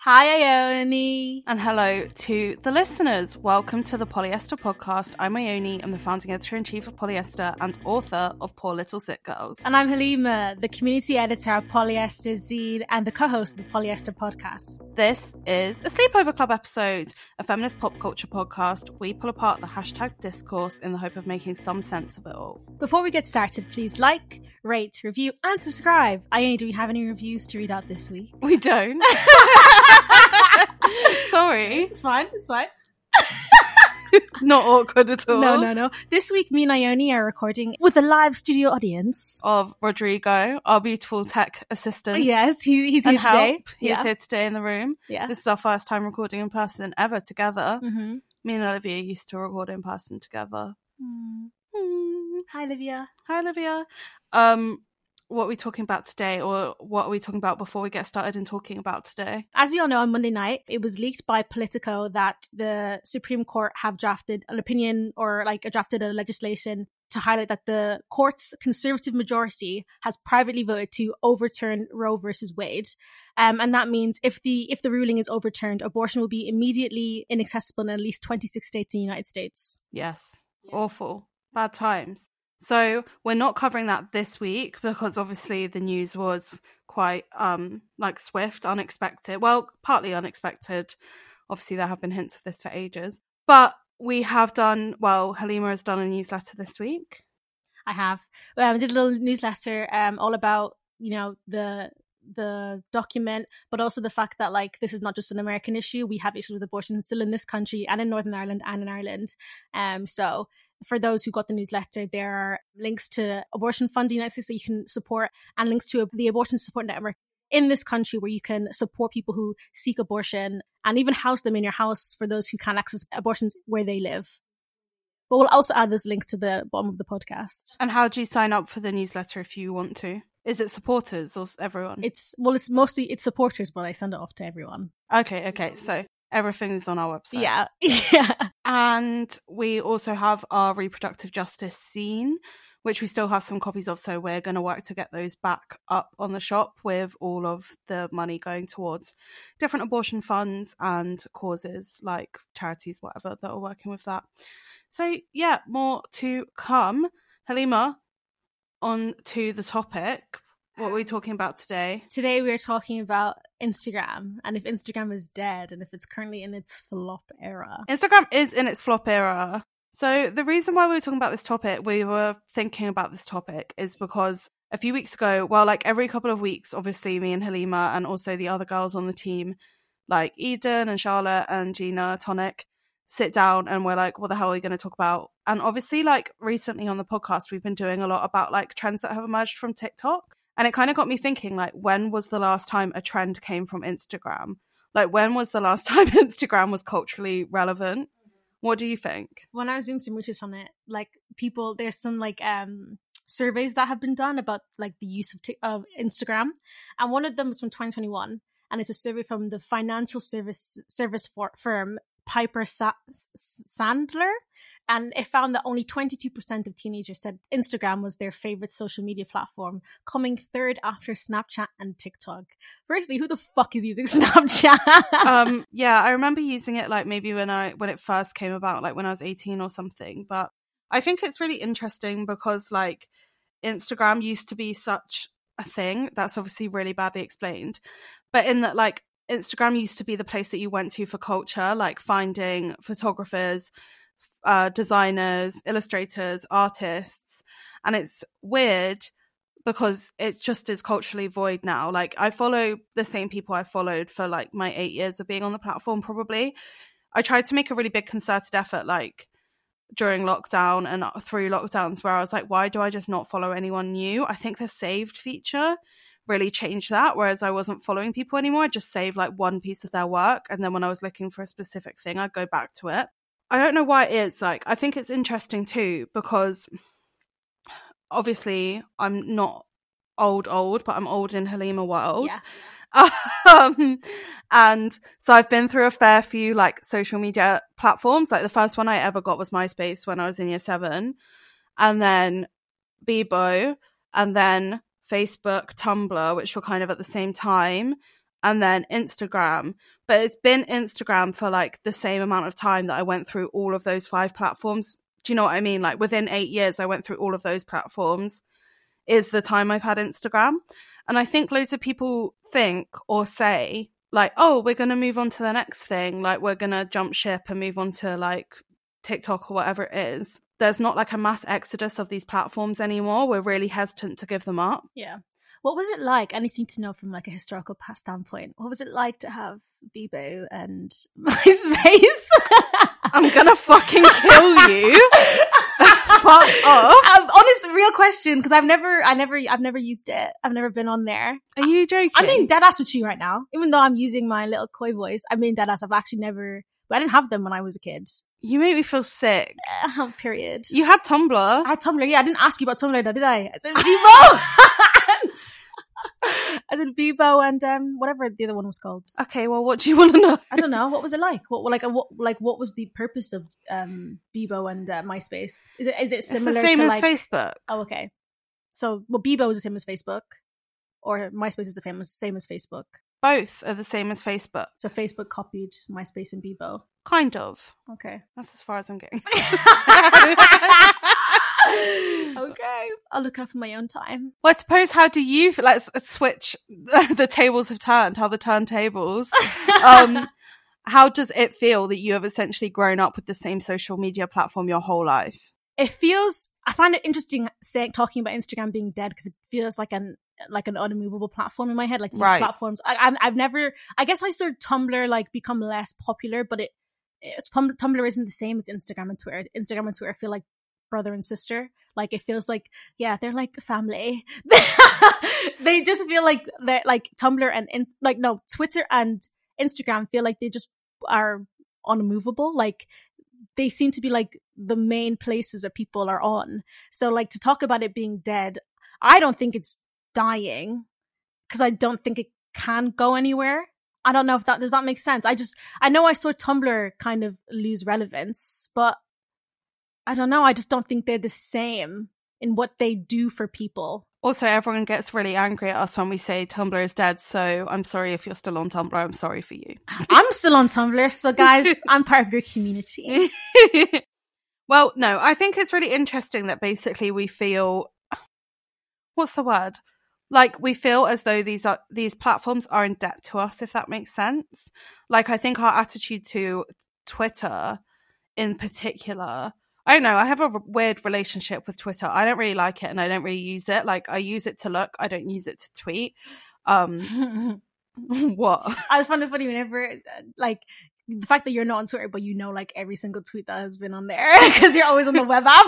Hi, Ione. And hello to the listeners. Welcome to the Polyester Podcast. I'm Ione. I'm the founding editor in chief of Polyester and author of Poor Little Sick Girls. And I'm Halima, the community editor of Polyester Zine and the co host of the Polyester Podcast. This is a Sleepover Club episode, a feminist pop culture podcast. We pull apart the hashtag discourse in the hope of making some sense of it all. Before we get started, please like, rate, review, and subscribe. Ione, do we have any reviews to read out this week? We don't. Sorry. It's fine, it's fine. Not awkward at all. No, no, no. This week, me and Ione are recording with a live studio audience. Of Rodrigo, our beautiful tech assistant. yes, he, he's here and today. He's yeah. here today in the room. Yeah. This is our first time recording in person ever together. hmm Me and Olivia used to record in person together. Mm. Hi, Olivia. Hi, Olivia. Um, what we're we talking about today, or what are we talking about before we get started in talking about today? As we all know, on Monday night, it was leaked by Politico that the Supreme Court have drafted an opinion or like drafted a legislation to highlight that the court's conservative majority has privately voted to overturn Roe versus Wade. Um, and that means if the if the ruling is overturned, abortion will be immediately inaccessible in at least 26 states in the United States. Yes, awful, bad times. So we're not covering that this week because obviously the news was quite um like swift, unexpected. Well, partly unexpected. Obviously, there have been hints of this for ages, but we have done well. Halima has done a newsletter this week. I have um, did a little newsletter um, all about you know the the document, but also the fact that like this is not just an American issue. We have issues with abortion still in this country and in Northern Ireland and in Ireland. Um, so for those who got the newsletter, there are links to abortion funding that you can support and links to the abortion support network in this country where you can support people who seek abortion and even house them in your house for those who can't access abortions where they live. But we'll also add those links to the bottom of the podcast. And how do you sign up for the newsletter if you want to? Is it supporters or everyone? It's well, it's mostly it's supporters, but I send it off to everyone. okay, okay. So everything is on our website. Yeah, yeah. And we also have our reproductive justice zine, which we still have some copies of. So we're going to work to get those back up on the shop with all of the money going towards different abortion funds and causes like charities, whatever, that are working with that. So, yeah, more to come. Halima, on to the topic. What are we talking about today? Today we are talking about Instagram and if Instagram is dead and if it's currently in its flop era. Instagram is in its flop era. So the reason why we were talking about this topic, we were thinking about this topic, is because a few weeks ago, well, like every couple of weeks, obviously me and Halima and also the other girls on the team, like Eden and Charlotte and Gina Tonic, sit down and we're like, what the hell are we going to talk about? And obviously, like recently on the podcast, we've been doing a lot about like trends that have emerged from TikTok. And it kind of got me thinking, like, when was the last time a trend came from Instagram? Like, when was the last time Instagram was culturally relevant? What do you think? When I was doing some research on it, like people, there's some like um surveys that have been done about like the use of Tik of Instagram, and one of them was from 2021, and it's a survey from the financial service service for, firm Piper Sa- Sandler. And it found that only 22% of teenagers said Instagram was their favorite social media platform, coming third after Snapchat and TikTok. Firstly, who the fuck is using Snapchat? um, yeah, I remember using it like maybe when I when it first came about, like when I was 18 or something. But I think it's really interesting because like Instagram used to be such a thing. That's obviously really badly explained. But in that like Instagram used to be the place that you went to for culture, like finding photographers, uh, designers, illustrators, artists. And it's weird because it just is culturally void now. Like I follow the same people I followed for like my eight years of being on the platform, probably. I tried to make a really big concerted effort, like during lockdown and through lockdowns, where I was like, why do I just not follow anyone new? I think the saved feature really changed that. Whereas I wasn't following people anymore. I just saved like one piece of their work. And then when I was looking for a specific thing, I'd go back to it. I don't know why it is. Like, I think it's interesting too, because obviously I'm not old, old, but I'm old in Halima world. Yeah. Um, and so I've been through a fair few like social media platforms. Like the first one I ever got was MySpace when I was in year seven, and then Bebo, and then Facebook, Tumblr, which were kind of at the same time, and then Instagram. But it's been Instagram for like the same amount of time that I went through all of those five platforms. Do you know what I mean? Like within eight years, I went through all of those platforms, is the time I've had Instagram. And I think loads of people think or say, like, oh, we're going to move on to the next thing. Like, we're going to jump ship and move on to like TikTok or whatever it is. There's not like a mass exodus of these platforms anymore. We're really hesitant to give them up. Yeah. What was it like? I just need to know from like a historical past standpoint. What was it like to have Bebo and MySpace? I'm gonna fucking kill you. Fuck off. Um, honest, real question because I've never, I never, I've never used it. I've never been on there. Are you joking? I'm being dead ass with you right now. Even though I'm using my little coy voice, I'm being dead ass. I've actually never, I didn't have them when I was a kid. You make me feel sick. Uh, period. You had Tumblr. I had Tumblr. Yeah, I didn't ask you about Tumblr, though, did I? I said Bebo. I said Bebo and um, whatever the other one was called. Okay, well, what do you want to know? I don't know. What was it like? What like what like what was the purpose of um Bebo and uh, MySpace? Is it is it similar it's the same to as like Facebook. Oh, okay. So well, Bebo is the same as Facebook, or MySpace is the same as same as Facebook. Both are the same as Facebook. So Facebook copied MySpace and Bebo. Kind of. Okay. That's as far as I'm getting. okay. I'll look after my own time. Well, I suppose how do you let's switch the tables have turned, how the turntables. Um how does it feel that you have essentially grown up with the same social media platform your whole life? It feels I find it interesting saying talking about Instagram being dead because it feels like an like an unmovable platform in my head. Like these Right. platforms, I, I've, I've never. I guess I saw Tumblr like become less popular, but it it's Tumblr isn't the same as Instagram and Twitter. Instagram and Twitter feel like brother and sister. Like it feels like yeah, they're like family. they just feel like they're like Tumblr and in, like no Twitter and Instagram feel like they just are unmovable. Like they seem to be like the main places that people are on. So like to talk about it being dead, I don't think it's dying because I don't think it can go anywhere. I don't know if that does that make sense. I just I know I saw Tumblr kind of lose relevance, but I don't know. I just don't think they're the same in what they do for people. Also, everyone gets really angry at us when we say Tumblr is dead, so I'm sorry if you're still on Tumblr. I'm sorry for you. I'm still on Tumblr, so guys, I'm part of your community. well, no, I think it's really interesting that basically we feel what's the word? Like we feel as though these are these platforms are in debt to us, if that makes sense. Like I think our attitude to Twitter in particular I don't know. I have a weird relationship with Twitter. I don't really like it and I don't really use it. Like I use it to look, I don't use it to tweet. Um what? I just find it funny whenever, uh, like, the fact that you're not on Twitter, but you know, like, every single tweet that has been on there because you're always on the web app.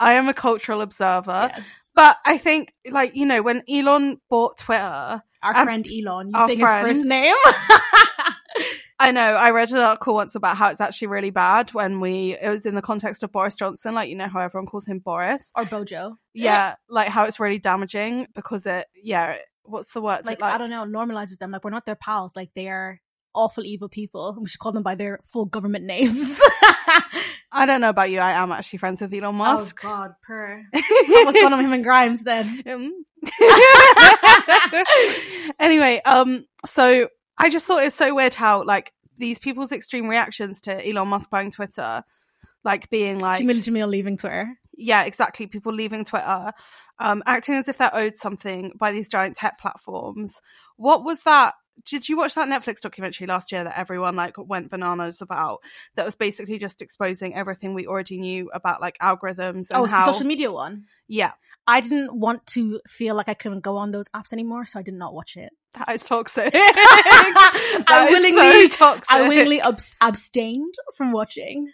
I am a cultural observer. yes. But I think like, you know, when Elon bought Twitter, Our Um, friend Elon, you saying his first name? I know I read an article once about how it's actually really bad when we it was in the context of Boris Johnson, like you know how everyone calls him Boris. or Bojo. Yeah, like how it's really damaging because it yeah, what's the word? Like, It, I don't know, normalizes them. Like, we're not their pals. Like, they are awful, evil people. We should call them by their full government names. I don't know about you. I am actually friends with Elon Musk. Oh God, per. What's going on with him and Grimes then? Um. anyway, um, so I just thought it was so weird how like these people's extreme reactions to Elon Musk buying Twitter, like being like Jameela Jamil leaving Twitter. yeah, exactly. People leaving Twitter, um, acting as if they're owed something by these giant tech platforms. What was that? Did you watch that Netflix documentary last year that everyone like went bananas about? That was basically just exposing everything we already knew about like algorithms and Oh, how the social media one. yeah, I didn't want to feel like I couldn't go on those apps anymore, so I did not watch it. that is toxic. I That is willingly, so toxic. I willingly abs- abstained from watching.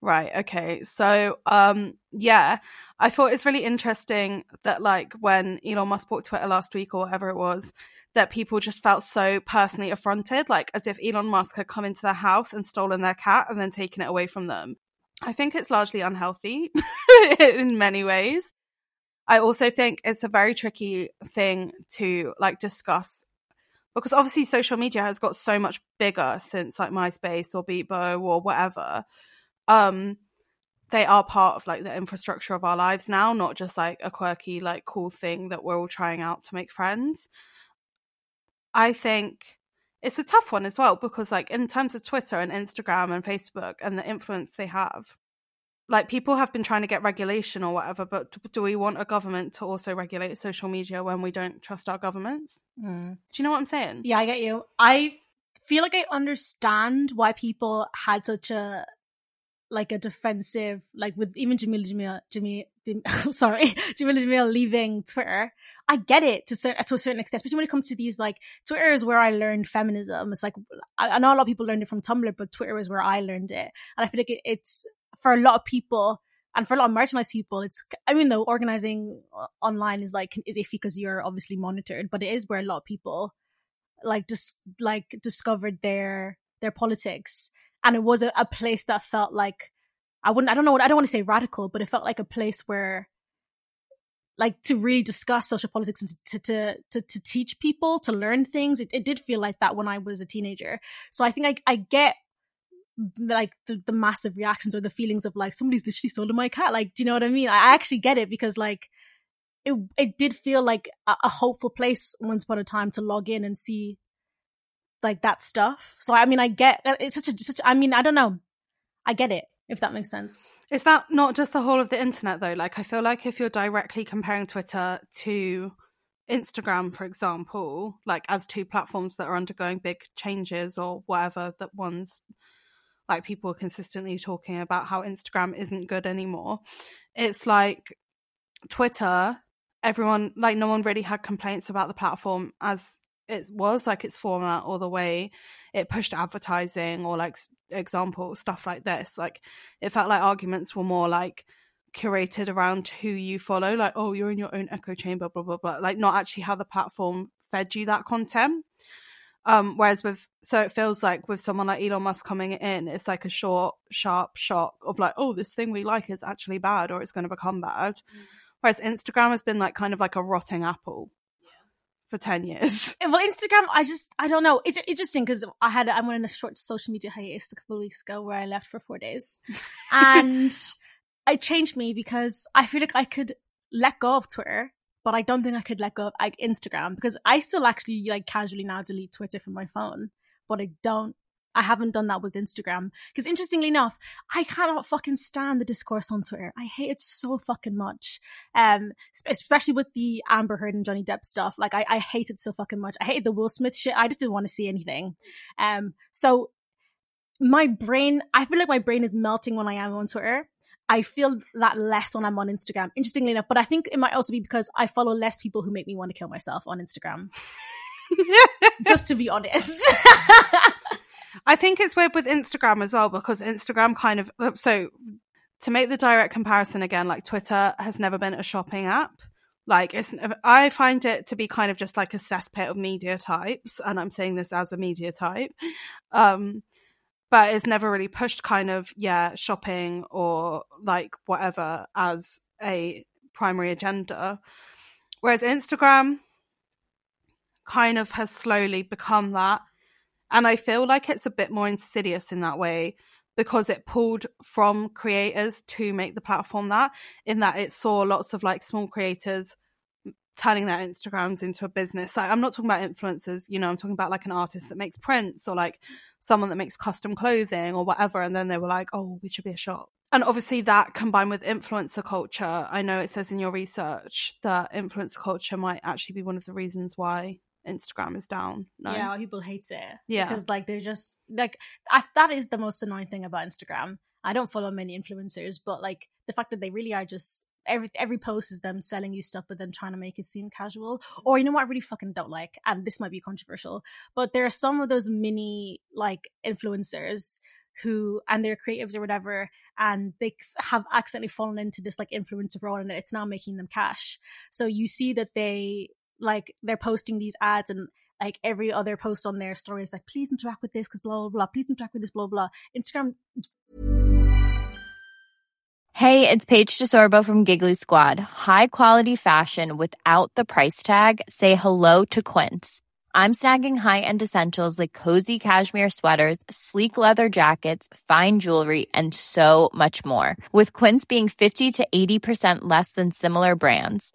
Right. Okay. So, um, yeah, I thought it's really interesting that like when Elon Musk bought Twitter last week or whatever it was, that people just felt so personally affronted, like as if Elon Musk had come into their house and stolen their cat and then taken it away from them. I think it's largely unhealthy in many ways. I also think it's a very tricky thing to like discuss because obviously social media has got so much bigger since like MySpace or Bebo or whatever um they are part of like the infrastructure of our lives now not just like a quirky like cool thing that we're all trying out to make friends i think it's a tough one as well because like in terms of twitter and instagram and facebook and the influence they have like people have been trying to get regulation or whatever but do we want a government to also regulate social media when we don't trust our governments? Mm. Do you know what i'm saying? Yeah, I get you. I feel like I understand why people had such a like a defensive, like with even Jamil Jamil Jamil. Jamil sorry, Jameela Jamil leaving Twitter. I get it to, to a certain extent, especially when it comes to these like Twitter is where I learned feminism. It's like I, I know a lot of people learned it from Tumblr, but Twitter is where I learned it, and I feel like it, it's for a lot of people and for a lot of marginalized people, it's I mean though organizing uh, online is like is iffy because you're obviously monitored, but it is where a lot of people like just like discovered their their politics and it was a, a place that felt like i wouldn't i don't know what i don't want to say radical but it felt like a place where like to really discuss social politics and to to to, to teach people to learn things it, it did feel like that when i was a teenager. So i think i, I get like the, the massive reactions or the feelings of like somebody's literally stolen my cat like do you know what i mean? I actually get it because like it it did feel like a, a hopeful place once upon a time to log in and see like that stuff. So I mean, I get uh, it's such a such. I mean, I don't know. I get it if that makes sense. Is that not just the whole of the internet though? Like, I feel like if you're directly comparing Twitter to Instagram, for example, like as two platforms that are undergoing big changes or whatever, that one's like people are consistently talking about how Instagram isn't good anymore. It's like Twitter, everyone, like, no one really had complaints about the platform as it was, like its format or the way it pushed advertising or like example stuff like this. Like, it felt like arguments were more like, curated around who you follow like oh you're in your own echo chamber blah blah blah like not actually how the platform fed you that content um whereas with so it feels like with someone like Elon Musk coming in it's like a short sharp shock of like oh this thing we like is actually bad or it's going to become bad mm. whereas Instagram has been like kind of like a rotting apple for 10 years eh, well instagram i just i don't know it's interesting because i had i went on a short social media hiatus a couple of weeks ago where i left for four days and it changed me because I feel like I could let go of Twitter, but I don't think I could let go of like Instagram because I still actually like casually now delete Twitter from my phone, but I don't. I haven't done that with Instagram because interestingly enough, I cannot fucking stand the discourse on Twitter. I hate it so fucking much. Um, especially with the Amber Heard and Johnny Depp stuff. Like I, I hate it so fucking much. I hated the Will Smith shit. I just didn't want to see anything. Um, so my brain, I feel like my brain is melting when I am on Twitter. I feel that less when I'm on Instagram, interestingly enough. But I think it might also be because I follow less people who make me want to kill myself on Instagram. Just to be honest. I think it's weird with Instagram as well because Instagram kind of so to make the direct comparison again, like Twitter has never been a shopping app. Like it's I find it to be kind of just like a cesspit of media types, and I'm saying this as a media type. Um but it's never really pushed kind of yeah shopping or like whatever as a primary agenda whereas instagram kind of has slowly become that and i feel like it's a bit more insidious in that way because it pulled from creators to make the platform that in that it saw lots of like small creators turning their Instagrams into a business. Like, I'm not talking about influencers, you know, I'm talking about like an artist that makes prints or like someone that makes custom clothing or whatever. And then they were like, oh, we should be a shop. And obviously, that combined with influencer culture, I know it says in your research that influencer culture might actually be one of the reasons why Instagram is down. No? Yeah, people hate it. Yeah, because like they're just like I, that is the most annoying thing about Instagram. I don't follow many influencers, but like the fact that they really are just every every post is them selling you stuff, but then trying to make it seem casual. Or you know what, I really fucking don't like, and this might be controversial, but there are some of those mini like influencers who and they're creatives or whatever and they have accidentally fallen into this like influencer role and it's now making them cash so you see that they like they're posting these ads and like every other post on their story is like please interact with this because blah blah blah. Please interact with this blah blah instagram hey it's paige desorbo from giggly squad. High quality fashion without the price tag? Say hello to quince. I'm snagging high-end essentials like cozy cashmere sweaters, sleek leather jackets, fine jewelry, and so much more. With Quince being 50 to 80% less than similar brands.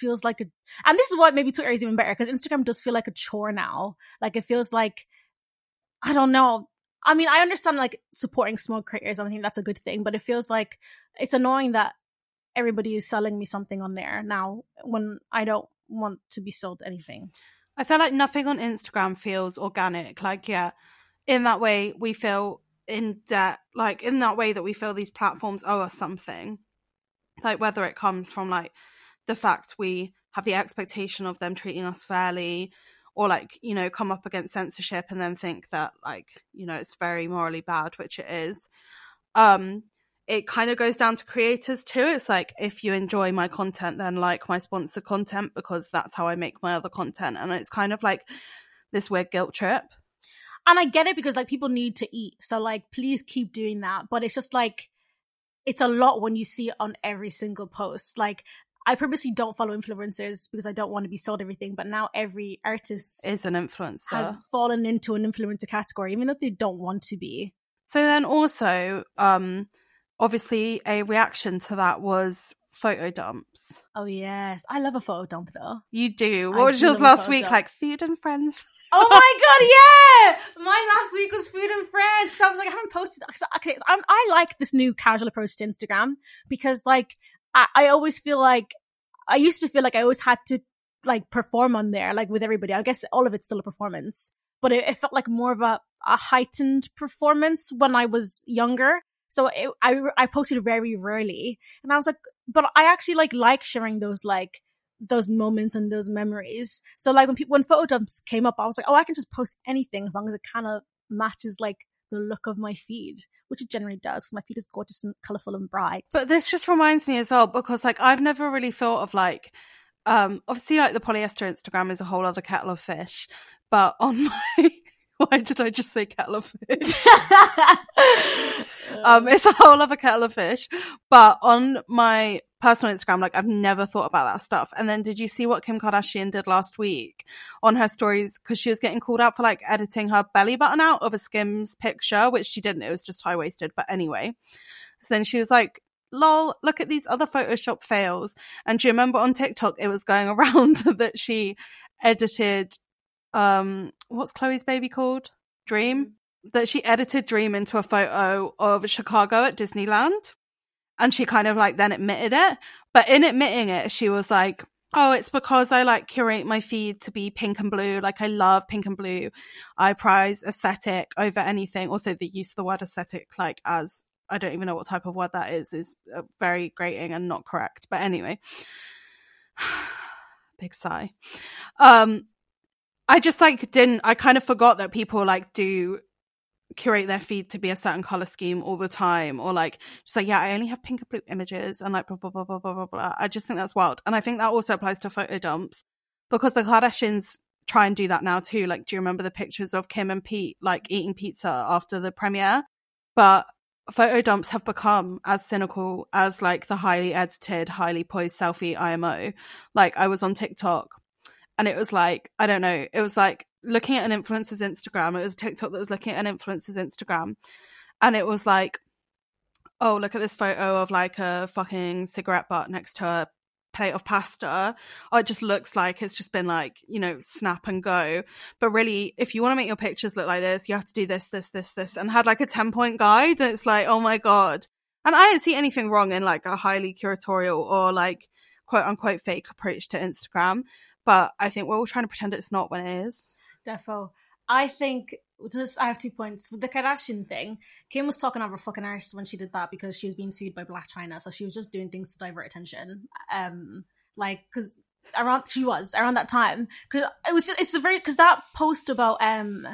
Feels like a, and this is what maybe Twitter is even better because Instagram does feel like a chore now. Like it feels like, I don't know. I mean, I understand like supporting small creators, and I think that's a good thing, but it feels like it's annoying that everybody is selling me something on there now when I don't want to be sold anything. I feel like nothing on Instagram feels organic. Like, yeah, in that way, we feel in debt. Like, in that way that we feel these platforms owe us something. Like, whether it comes from like the fact we have the expectation of them treating us fairly, or like you know come up against censorship and then think that like you know it's very morally bad, which it is. Um, it kind of goes down to creators too. It's like if you enjoy my content, then like my sponsor content because that's how I make my other content. And it's kind of like this weird guilt trip. And I get it because like people need to eat. So like please keep doing that. But it's just like it's a lot when you see it on every single post. Like I purposely don't follow influencers because I don't want to be sold everything. But now every artist is an influencer has fallen into an influencer category, even though they don't want to be. So then also, um, obviously a reaction to that was photo dumps. Oh yes, I love a photo dump though. You do. What I was yours last week? Dump. Like food and friends. oh my god, yeah! Mine last week was food and friends because I was like, I haven't posted. Okay, so i like this new casual approach to Instagram because, like, I, I always feel like I used to feel like I always had to like perform on there, like with everybody. I guess all of it's still a performance, but it, it felt like more of a, a heightened performance when I was younger. So it, I I posted very rarely, and I was like, but I actually like like sharing those like those moments and those memories. So like when people when photo dumps came up, I was like, oh, I can just post anything as long as it kind of matches like the look of my feed, which it generally does. My feed is gorgeous and colorful and bright. But this just reminds me as well because like I've never really thought of like um obviously like the polyester Instagram is a whole other kettle of fish, but on my Why did I just say kettle of fish? um, it's a whole other kettle of fish. But on my personal Instagram, like I've never thought about that stuff. And then did you see what Kim Kardashian did last week on her stories? Cause she was getting called out for like editing her belly button out of a Skims picture, which she didn't. It was just high waisted. But anyway, so then she was like, lol, look at these other Photoshop fails. And do you remember on TikTok, it was going around that she edited, um, what's Khloé's baby called? Dream? That she edited Dream into a photo of Chicago at Disneyland. And she kind of like then admitted it. But in admitting it, she was like, Oh, it's because I like curate my feed to be pink and blue. Like I love pink and blue. I prize aesthetic over anything. Also the use of the word aesthetic, like as I don't even know what type of word that is, is uh, very grating and not correct. But anyway, big sigh. Um, I just like didn't, I kind of forgot that people like do curate their feed to be a certain color scheme all the time or like just like yeah i only have pink and blue images and like blah blah blah blah blah blah blah. I just think that's wild. And i think that also applies to photo dumps because the kardashians try and do that now too. Like do you remember the pictures of kim and pete like eating pizza after the premiere? But photo dumps have become as cynical as like the highly edited highly poised selfie imo like i was on tiktok and it was like i don't know it was like looking at an influencer's Instagram. It was TikTok that was looking at an influencer's Instagram. And it was like, oh, look at this photo of like a fucking cigarette butt next to a plate of pasta. Oh, it just looks like it's just been like, you know, snap and go. But really, if you want to make your pictures look like this, you have to do this, this, this, this, and had like a 10 point guide. And it's like, oh my God. And I didn't see anything wrong in like a highly curatorial or like quote unquote fake approach to Instagram. But I think we're all trying to pretend it's not when it is. Defo. I think just I have two points with the Kardashian thing. Kim was talking over fucking arse when she did that because she was being sued by Blac Chyna, so she was just doing things to divert attention. Um, like because around she was around that time because it was just, it's a very because that post about um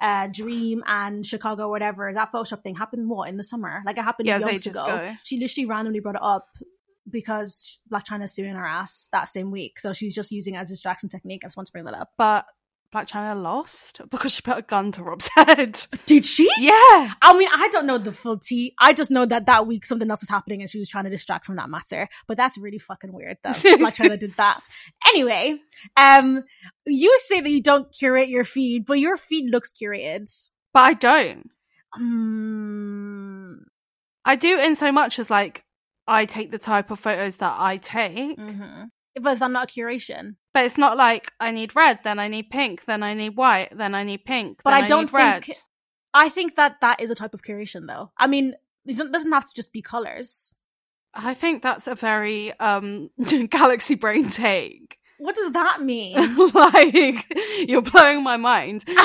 uh Dream and Chicago or whatever that Photoshop thing happened what in the summer like it happened Yeah, years ago. ago. She literally randomly brought it up because Blac Chyna's suing her ass that same week, so she's just using it as a distraction technique. I just want to bring that up. But Blac Chyna lost because she put a gun to Rob's head. Did she? Yeah. I mean, I don't know the full tea. I just know that that week something else was happening and she was trying to distract from that matter. But that's really fucking weird though. Blac Chyna did that. Anyway, um, you say that you don't curate your feed, but your feed looks curated. But I don't. Mm, I do in so much as like I take the type of photos that I take. hmm But is that not a curation? But it's not like I need red, then I need pink, then I need white, then I need pink. But I don't need red. think. I think that that is a type of curation, though. I mean, it doesn't doesn't have to just be colors. I think that's a very um galaxy brain take. What does that mean? like you're blowing my mind.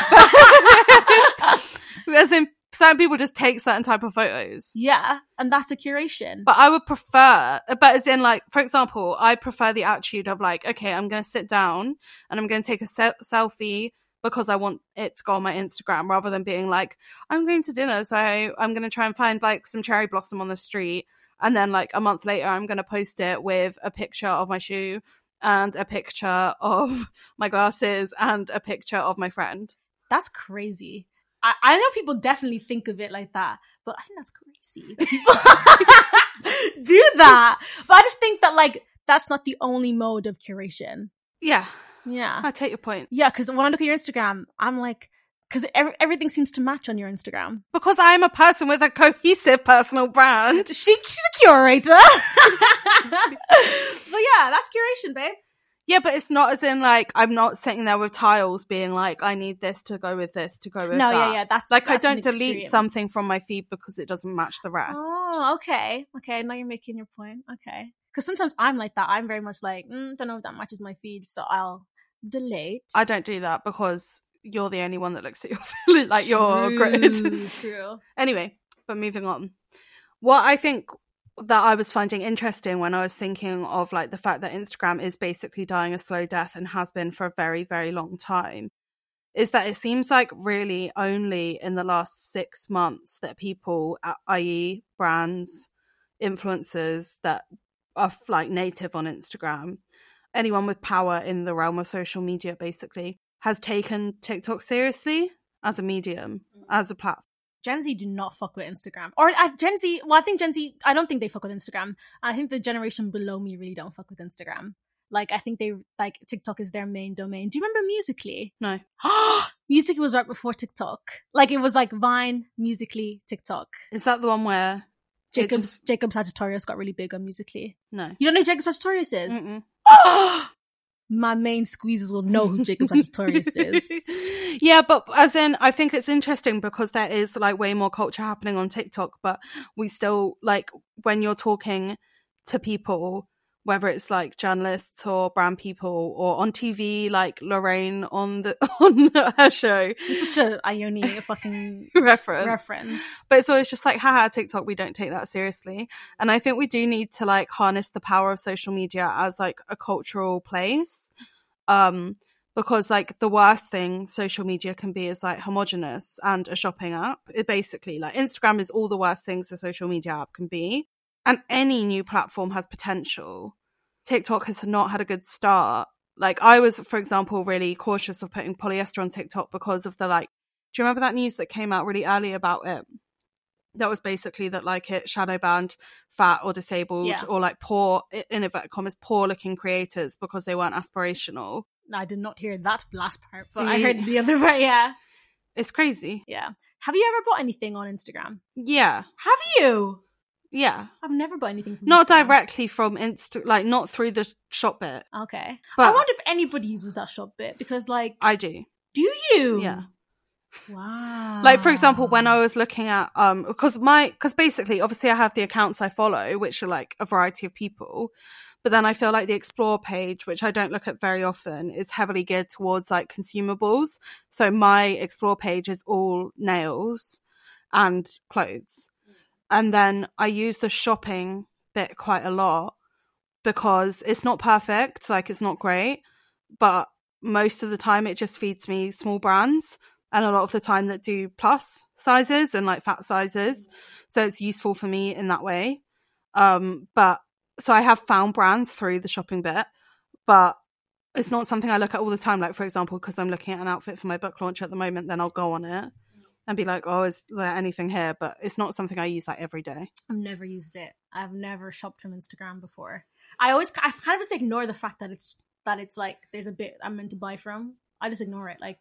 As in, certain people just take certain type of photos. yeah, and that's a curation. But I would prefer, but as in, like, for example, I prefer the attitude of like, okay, I'm going to sit down and I'm going to take a se- selfie because I want it to go on my Instagram rather than being like, I'm going to dinner, so I'm going to try and find like some cherry blossom on the street. And then, like, a month later, I'm going to post it with a picture of my shoe and a picture of my glasses and a picture of my friend. That's crazy. I, I know people definitely think of it like that, but I think that's crazy. people do that. But I just think that like that's not the only mode of curation. Yeah, Yeah. I take your point. Yeah, because when I look at your Instagram, I'm like, because every, everything seems to match on your Instagram. Because I'm a person with a cohesive personal brand. She, she's a curator. but yeah, that's curation, babe. Yeah, but it's not as in like I'm not sitting there with tiles being like I need this to go with this to go with No, that. yeah, yeah. That's like that's I don't delete extreme. something from my feed because it doesn't match the rest. Oh, okay. Okay, now you're making your point. Okay. Because sometimes I'm like that. I'm very much like, mm, don't know if that matches my feed, so I'll delete. I don't do that because you're the only one that looks at your feed like your grid. True, True. anyway, but moving on. What I think that I was finding interesting when I was thinking of like the fact that Instagram is basically dying a slow death and has been for a very, very long time is that it seems like really only in the last six months that people, uh, i.e., brands, influencers that are like native on Instagram, anyone with power in the realm of social media basically has taken TikTok seriously as a medium, Mm. as a platform. Gen Z do not fuck with Instagram. Or uh, Gen Z, well, I think Gen Z, I don't think they fuck with Instagram. I think the generation below me really don't fuck with Instagram. Like, I think they, like, TikTok is their main domain. Do you remember Musically? No. Musically was right before TikTok. Like, it was like Vine, Musically, TikTok. Is that the one where Jacob's, Jacob, just- Jacob Sartorius got really big on Musically. no. You don't know who Jacob Sartorius is? My main squeezes will know who Jacob Sartorius is. yeah, but as in, I think it's interesting because there is like way more culture happening on TikTok, but we still like when you're talking to people, whether it's like journalists or brand people or on TV, like Lorraine on the on her show, It's such a Ione fucking Reference. reference. but it's always just like, haha, TikTok, we don't take that seriously. And I think we do need to like harness the power of social media as like a cultural place. Um, because like the worst thing social media can be is like homogenous and a shopping app. It basically like Instagram is all the worst things a social media app can be. And any new platform has potential. TikTok has not had a good start. Like I was, for example, really cautious of putting polyester on TikTok because of the like do you remember that news that came out really early about it? That was basically that like it shadow banned fat or disabled Yeah. or like poor in inverted commas poor looking creators because they weren't aspirational. I did not hear that last part, but I heard the other part. Yeah, It's crazy. yeah. Have you ever bought anything on Instagram? Yeah. Have you? Yeah. I've never bought anything from Not directly from Insta like not through the shop bit. Okay. I wonder if anybody uses that shop bit because, like, I do. do you? Yeah. Wow. Like for example, when I was looking at um because my because basically obviously I have the accounts I follow, which are like a variety of people. But then I feel like the explore page, which I don't look at very often, is heavily geared towards like consumables. So my explore page is all nails and clothes. And then I use the shopping bit quite a lot because it's not perfect, like it's not great, but most of the time it just feeds me small brands and a lot of the time that do plus sizes and like fat sizes. So it's useful for me in that way. Um, but so I have found brands through the shopping bit, but it's not something I look at all the time. Like, for example, because I'm looking at an outfit for my book launch at the moment, then I'll go on it and be like, oh, is there anything here? But it's not something I use like every day. I've never used it. I've never shopped from Instagram before. I always, I kind of just ignore the fact that it's that it's like there's a bit I'm meant to buy from. I just ignore it. Like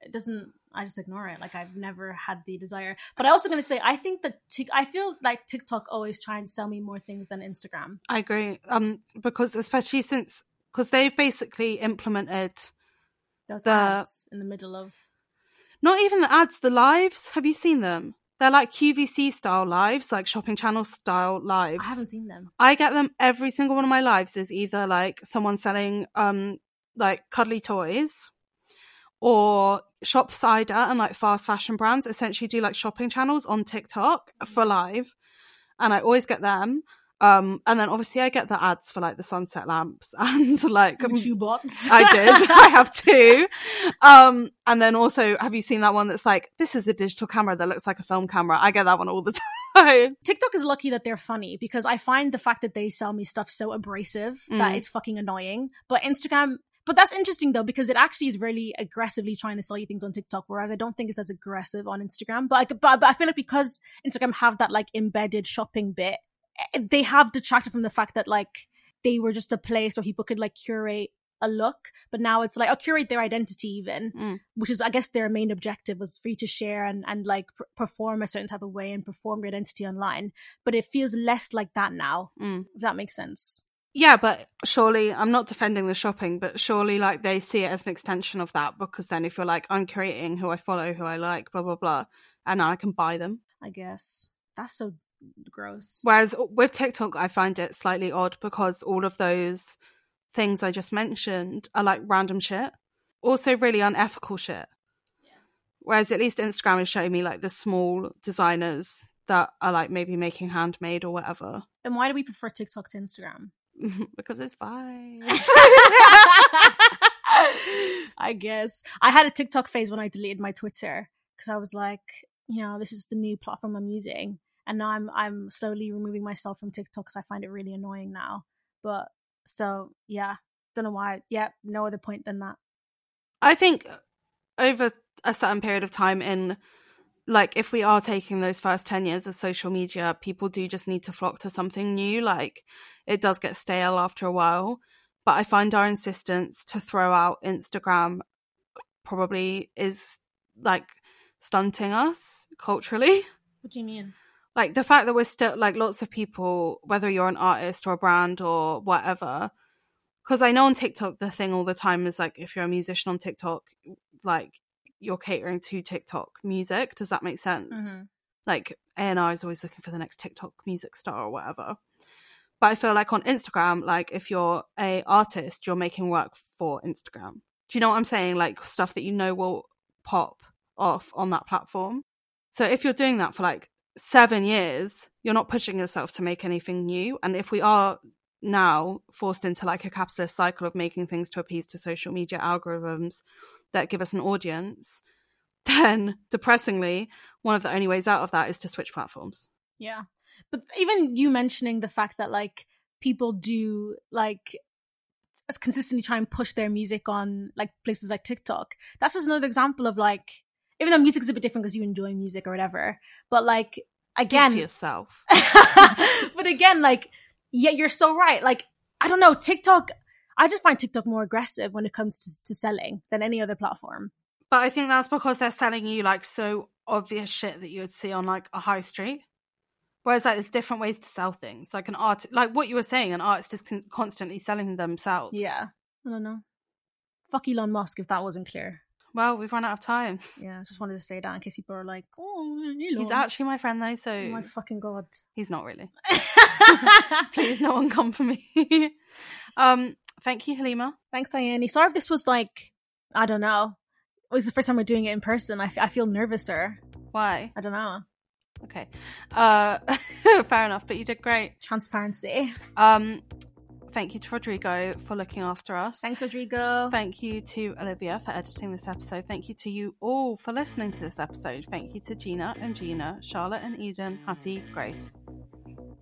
it doesn't. I just ignore it. Like I've never had the desire. But I also gonna say I think that Tik I feel like TikTok always try and sell me more things than Instagram. I agree. Um, because especially since, because they've basically implemented Those The- ads in the middle of not even the ads, the lives. Have you seen them? They're like QVC style lives, like shopping channel style lives. I haven't seen them. I get them every single one of my lives is either like someone selling um like cuddly toys or shop cider and like fast fashion brands essentially do like shopping channels on TikTok for live. And I always get them. Um and then obviously I get the ads for like the sunset lamps and like you bought. I did. I have two. Um, and then also, have you seen that one that's like, this is a digital camera that looks like a film camera? I get that one all the time. TikTok is lucky that they're funny because I find the fact that they sell me stuff so abrasive that Mm. it's fucking annoying. But Instagram, but that's interesting though because it actually is really aggressively trying to sell you things on TikTok, whereas I don't think it's as aggressive on Instagram. But I, but, but I feel like because Instagram have that like embedded shopping bit, they have detracted from the fact that like they were just a place where people could like curate a look, but now it's like, or curate their identity even, Mm. which is, I guess, their main objective was for you to share and, and like p- perform a certain type of way and perform your identity online. But it feels less like that now, Mm. if that makes sense. Yeah, but surely, I'm not defending the shopping, but surely like they see it as an extension of that because then if you're like, I'm creating who I follow, who I like, blah, blah, blah, and I can buy them. I guess that's so gross. Whereas with TikTok, I find it slightly odd because all of those things I just mentioned are like random shit, also really unethical shit. Whereas at least Instagram is showing me like the small designers that are like maybe making handmade or whatever then why do we prefer TikTok to Instagram? because it's vibes. I guess I had a TikTok phase when I deleted my Twitter because I was like, you know, this is the new platform I'm using, and now I'm I'm slowly removing myself from TikTok because I find it really annoying now. But so yeah, don't know why. Yeah, no other point than that. I think uh, over a certain period of time in like if we are taking those first 10 years of social media people do just need to flock to something new like it does get stale after a while but i find our insistence to throw out instagram probably is like stunting us culturally What do you mean? Like the fact that we're still like lots of people whether you're an artist or a brand or whatever because i know on tiktok the thing all the time is like if you're a musician on tiktok like you're catering to tiktok music does that make sense Mhm. like A&R is always looking for the next TikTok music star or whatever. But I feel like on Instagram, like if you're a artist, you're making work for Instagram. Do you know what I'm saying? Like stuff that you know will pop off on that platform. So if you're doing that for like seven years, you're not pushing yourself to make anything new. And if we are now forced into like a capitalist cycle of making things to appease to social media algorithms that give us an audience, then depressingly, one of the only ways out of that is to switch platforms. Yeah. But even you mentioning the fact that like people do like consistently try and push their music on like places like TikTok. That's just another example of like even though music is a bit different because you enjoy music or whatever, but like again yourself. but again, like, yeah, you're so right. Like, I don't know, TikTok, I just find TikTok more aggressive when it comes to, to selling than any other platform. But I think that's because they're selling you like so obvious shit that you would see on like a high street. Whereas like there's different ways to sell things. Like an art, like what you were saying, an artist is con- constantly selling themselves. Yeah. I don't know. Fuck Elon Musk if that wasn't clear. Well, we've run out of time. Yeah, I just wanted to say that in case people are like, oh. He's actually my friend though, so Oh my fucking god. he's not really. Please, no one come for me. um, thank you, Halima. Thanks, Ione. Sorry if this was like, I don't know. It was the first time we're doing it in person. I, f- I feel nervouser. Why? I don't know. Okay. Uh, fair enough. But you did great. Transparency. Um, thank you to Rodrigo for looking after us. Thanks, Rodrigo. Thank you to Olivia for editing this episode. Thank you to you all for listening to this episode. Thank you to Gina and Gina, Charlotte and Eden, Hattie, Grace.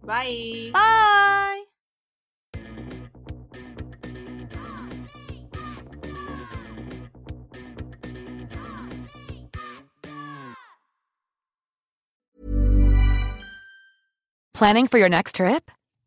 Bye. Bye. Planning for your next trip?